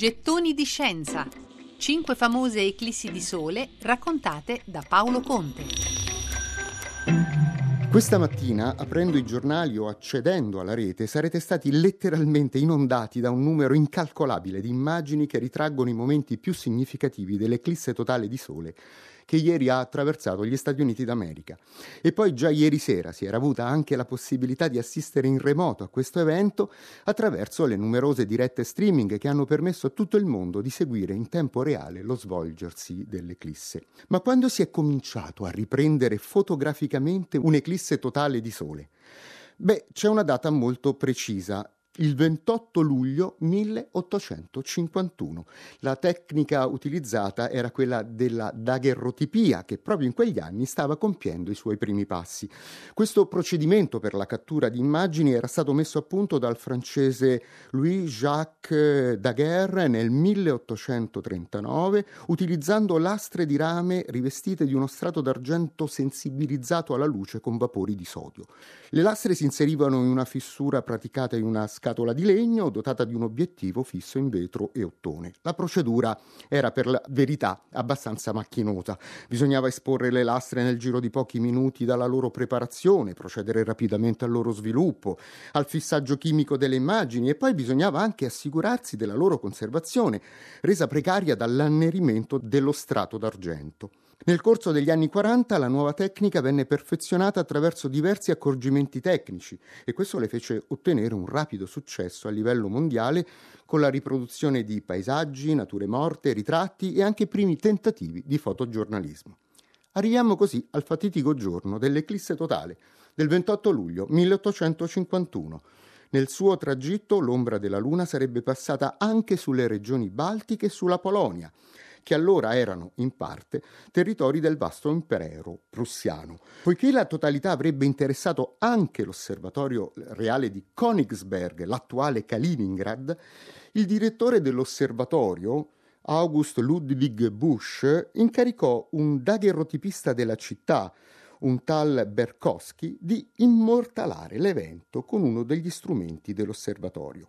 Gettoni di scienza. Cinque famose eclissi di sole raccontate da Paolo Conte. Questa mattina, aprendo i giornali o accedendo alla rete, sarete stati letteralmente inondati da un numero incalcolabile di immagini che ritraggono i momenti più significativi dell'eclisse totale di Sole che ieri ha attraversato gli Stati Uniti d'America. E poi già ieri sera si era avuta anche la possibilità di assistere in remoto a questo evento attraverso le numerose dirette streaming che hanno permesso a tutto il mondo di seguire in tempo reale lo svolgersi dell'eclisse. Ma quando si è cominciato a riprendere fotograficamente un'eclisse totale di Sole? Beh, c'è una data molto precisa il 28 luglio 1851. La tecnica utilizzata era quella della daguerrotipia che proprio in quegli anni stava compiendo i suoi primi passi. Questo procedimento per la cattura di immagini era stato messo a punto dal francese Louis-Jacques Daguerre nel 1839 utilizzando lastre di rame rivestite di uno strato d'argento sensibilizzato alla luce con vapori di sodio. Le lastre si inserivano in una fissura praticata in una scatola di legno dotata di un obiettivo fisso in vetro e ottone. La procedura era per la verità abbastanza macchinosa. Bisognava esporre le lastre nel giro di pochi minuti dalla loro preparazione, procedere rapidamente al loro sviluppo, al fissaggio chimico delle immagini e poi bisognava anche assicurarsi della loro conservazione, resa precaria dall'annerimento dello strato d'argento. Nel corso degli anni 40 la nuova tecnica venne perfezionata attraverso diversi accorgimenti tecnici e questo le fece ottenere un rapido successo a livello mondiale con la riproduzione di paesaggi, nature morte, ritratti e anche primi tentativi di fotogiornalismo. Arriviamo così al fatidico giorno dell'eclisse totale del 28 luglio 1851. Nel suo tragitto l'ombra della Luna sarebbe passata anche sulle regioni baltiche e sulla Polonia che allora erano in parte territori del vasto impero prussiano. Poiché la totalità avrebbe interessato anche l'osservatorio reale di Königsberg, l'attuale Kaliningrad, il direttore dell'osservatorio, August Ludwig Busch, incaricò un daguerrotipista della città, un tal Berkowski, di immortalare l'evento con uno degli strumenti dell'osservatorio.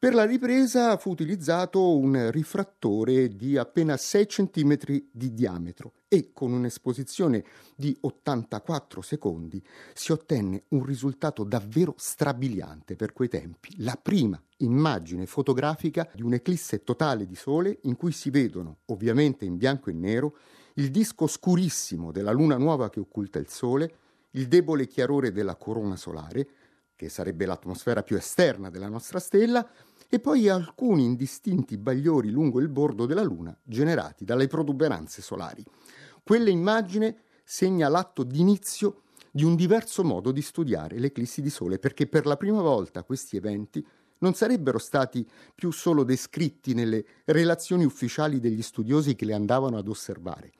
Per la ripresa fu utilizzato un rifrattore di appena 6 cm di diametro e con un'esposizione di 84 secondi si ottenne un risultato davvero strabiliante per quei tempi, la prima immagine fotografica di un'eclisse totale di sole in cui si vedono, ovviamente in bianco e nero, il disco scurissimo della luna nuova che occulta il sole, il debole chiarore della corona solare, che sarebbe l'atmosfera più esterna della nostra stella, e poi alcuni indistinti bagliori lungo il bordo della Luna generati dalle protuberanze solari. Quell'immagine segna l'atto d'inizio di un diverso modo di studiare l'eclissi di Sole, perché per la prima volta questi eventi non sarebbero stati più solo descritti nelle relazioni ufficiali degli studiosi che le andavano ad osservare,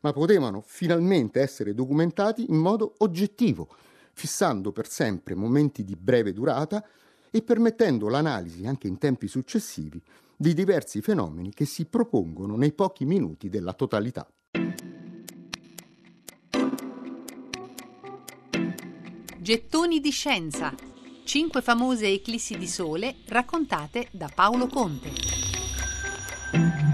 ma potevano finalmente essere documentati in modo oggettivo, fissando per sempre momenti di breve durata e permettendo l'analisi anche in tempi successivi di diversi fenomeni che si propongono nei pochi minuti della totalità. Gettoni di scienza. Cinque famose eclissi di sole raccontate da Paolo Conte.